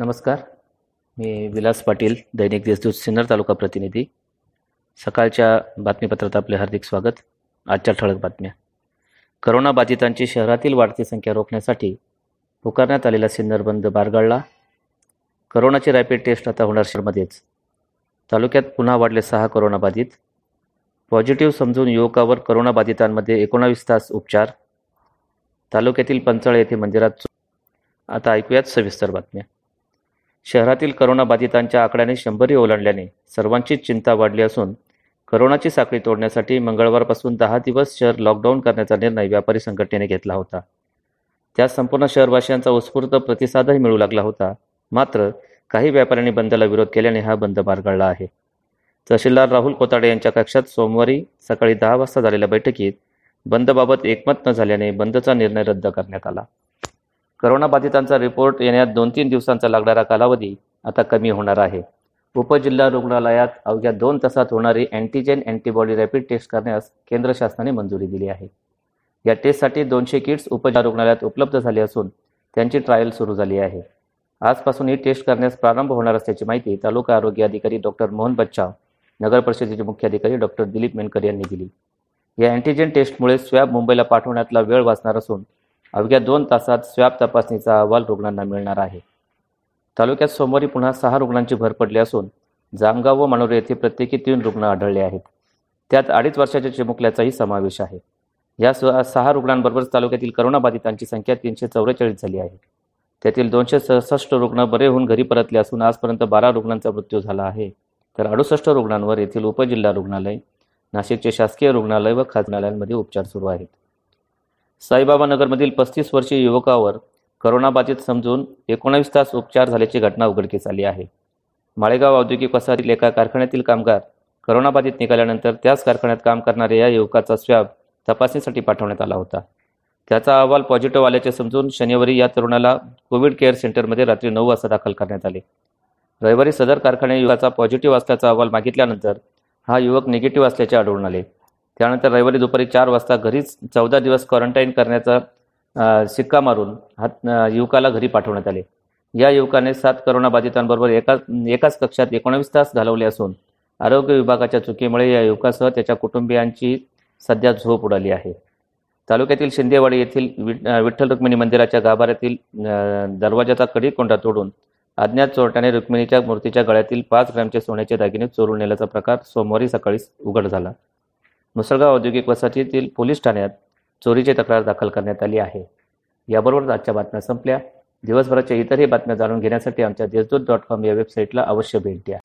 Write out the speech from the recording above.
नमस्कार. मी विलास पाटील दैनिक देशदूत सिन्नर तालुका प्रतिनिधी. सकाळच्या बातमीपत्रात आपले हार्दिक स्वागत. आजच्या ठळक बातम्या. करोना बाधितांची शहरातील वाढती संख्या रोखण्यासाठी पुकारण्यात आलेला सिन्नर बंद बारगळला. करोनाची रॅपिड टेस्ट आता होणार शहरमध्येच. तालुक्यात पुन्हा वाढले सहा करोनाबाधित पॉझिटिव्ह समजून युवकावर करोनाबाधितांमध्ये एकोणावीस तास उपचार. तालुक्यातील पंचाळ येथे मंदिरात आता ऐकूयात सविस्तर बातम्या. शहरातील करोनाबाधितांच्या आकड्याने शंभरी ओलांडल्याने सर्वांचीच चिंता वाढली असून करोनाची साखळी तोडण्यासाठी मंगळवारपासून दहा दिवस शहर लॉकडाऊन करण्याचा निर्णय व्यापारी संघटनेने घेतला होता. त्यात संपूर्ण शहरवासियांचा उत्स्फूर्त प्रतिसादही मिळू लागला होता. मात्र काही व्यापाऱ्यांनी बंदला विरोध केल्याने हा बंद बारगळला आहे. तहसीलदार राहुल कोताडे यांच्या कक्षात सोमवारी सकाळी दहा वाजता झालेल्या बैठकीत बंदबाबत एकमत न झाल्याने बंदचा निर्णय रद्द करण्यात आला. करोनाबाधितांचा रिपोर्ट येण्यात दोन तीन दिवसांचा लागणारा कालावधी आता कमी होणार आहे. उपजिल्हा रुग्णालयात अवघ्या दोन तासात होणारी अँटीजेन अँटीबॉडी रॅपिड टेस्ट करण्यास केंद्र शासनाने मंजुरी दिली आहे. या टेस्टसाठी दोनशे किट्स उपजिल्हा रुग्णालयात उपलब्ध झाले असून त्यांची ट्रायल सुरू झाली आहे. आजपासून ही टेस्ट करण्यास प्रारंभ होणार असल्याची माहिती तालुका आरोग्य अधिकारी डॉक्टर मोहन बच्चाव नगर परिषदेचे मुख्याधिकारी डॉक्टर दिलीप मेनकर यांनी दिली. या अँटीजेन टेस्टमुळे स्वॅब मुंबईला पाठवण्यातला वेळ वाचणार असून अवघ्या दोन तासात स्वॅब तपासणीचा अहवाल रुग्णांना मिळणार आहे. तालुक्यात सोमवारी पुन्हा सहा रुग्णांची भर पडली असून जामगाव व मनोरे येथे प्रत्येकी तीन रुग्ण आढळले आहेत. त्यात अडीच वर्षाच्या चिमुकल्याचाही समावेश आहे. या सहा रुग्णांबरोबरच तालुक्यातील करोनाबाधितांची संख्या तीनशे चौवेचाळीस झाली आहे. त्यातील दोनशे सहासष्ट रुग्ण बरे होऊन घरी परतले असून आजपर्यंत बारा रुग्णांचा मृत्यू झाला आहे. तर अडुसष्ट रुग्णांवर येथील उपजिल्हा रुग्णालय नाशिकचे शासकीय रुग्णालय व खाजनालयांमध्ये उपचार सुरू आहेत. साईबाबा नगरमधील पस्तीस वर्षीय युवकावर करोनाबाधित समजून एकोणावीस तास उपचार झाल्याची घटना उघडकीस आली आहे. माळेगाव औद्योगिक वसाहतील एका कारखान्यातील कामगार करोनाबाधित निघाल्यानंतर त्याच कारखान्यात काम करणाऱ्या या युवकाचा स्वॅब तपासणीसाठी पाठवण्यात आला होता. त्याचा अहवाल पॉझिटिव्ह आल्याचे समजून शनिवारी या तरुणाला कोविड केअर सेंटरमध्ये रात्री नऊ वाजता दाखल करण्यात आले. रविवारी सदर कारखान्या युवकाचा पॉझिटिव्ह असल्याचा अहवाल मागितल्यानंतर हा युवक निगेटिव्ह असल्याचे आढळून आले. त्यानंतर रविवारी दुपारी चार वाजता घरीच चौदा दिवस क्वारंटाईन करण्याचा शिक्का मारून हात युवकाला घरी पाठवण्यात आले. या युवकाने सात करोनाबाधितांबरोबर एकाच एकाच कक्षात एकोणावीस तास घालवले असून आरोग्य विभागाच्या चुकीमुळे या युवकासह त्याच्या कुटुंबियांची सध्या झोप उडाली आहे. तालुक्यातील शिंदेवाडी येथील विठ्ठल रुक्मिणी मंदिराच्या गाभाऱ्यातील दरवाजाचा कडी कोंडा तोडून अज्ञात चोरट्याने रुक्मिणीच्या मूर्तीच्या गळ्यातील पाच ग्रॅमचे सोन्याचे दागिने चोरून नेल्याचा प्रकार सोमवारी सकाळी उघड झाला. मुसळगाव औद्योगिक वसाहतीतील पोलीस ठाण्यात चोरीची तक्रार दाखल करण्यात आली आहे. याबरोबरच आजच्या बातम्या संपल्या. दिवसभराच्या इतरही बातम्या जाणून घेण्यासाठी आमच्या देशदूत डॉट कॉम या वेबसाईटला अवश्य भेट द्या.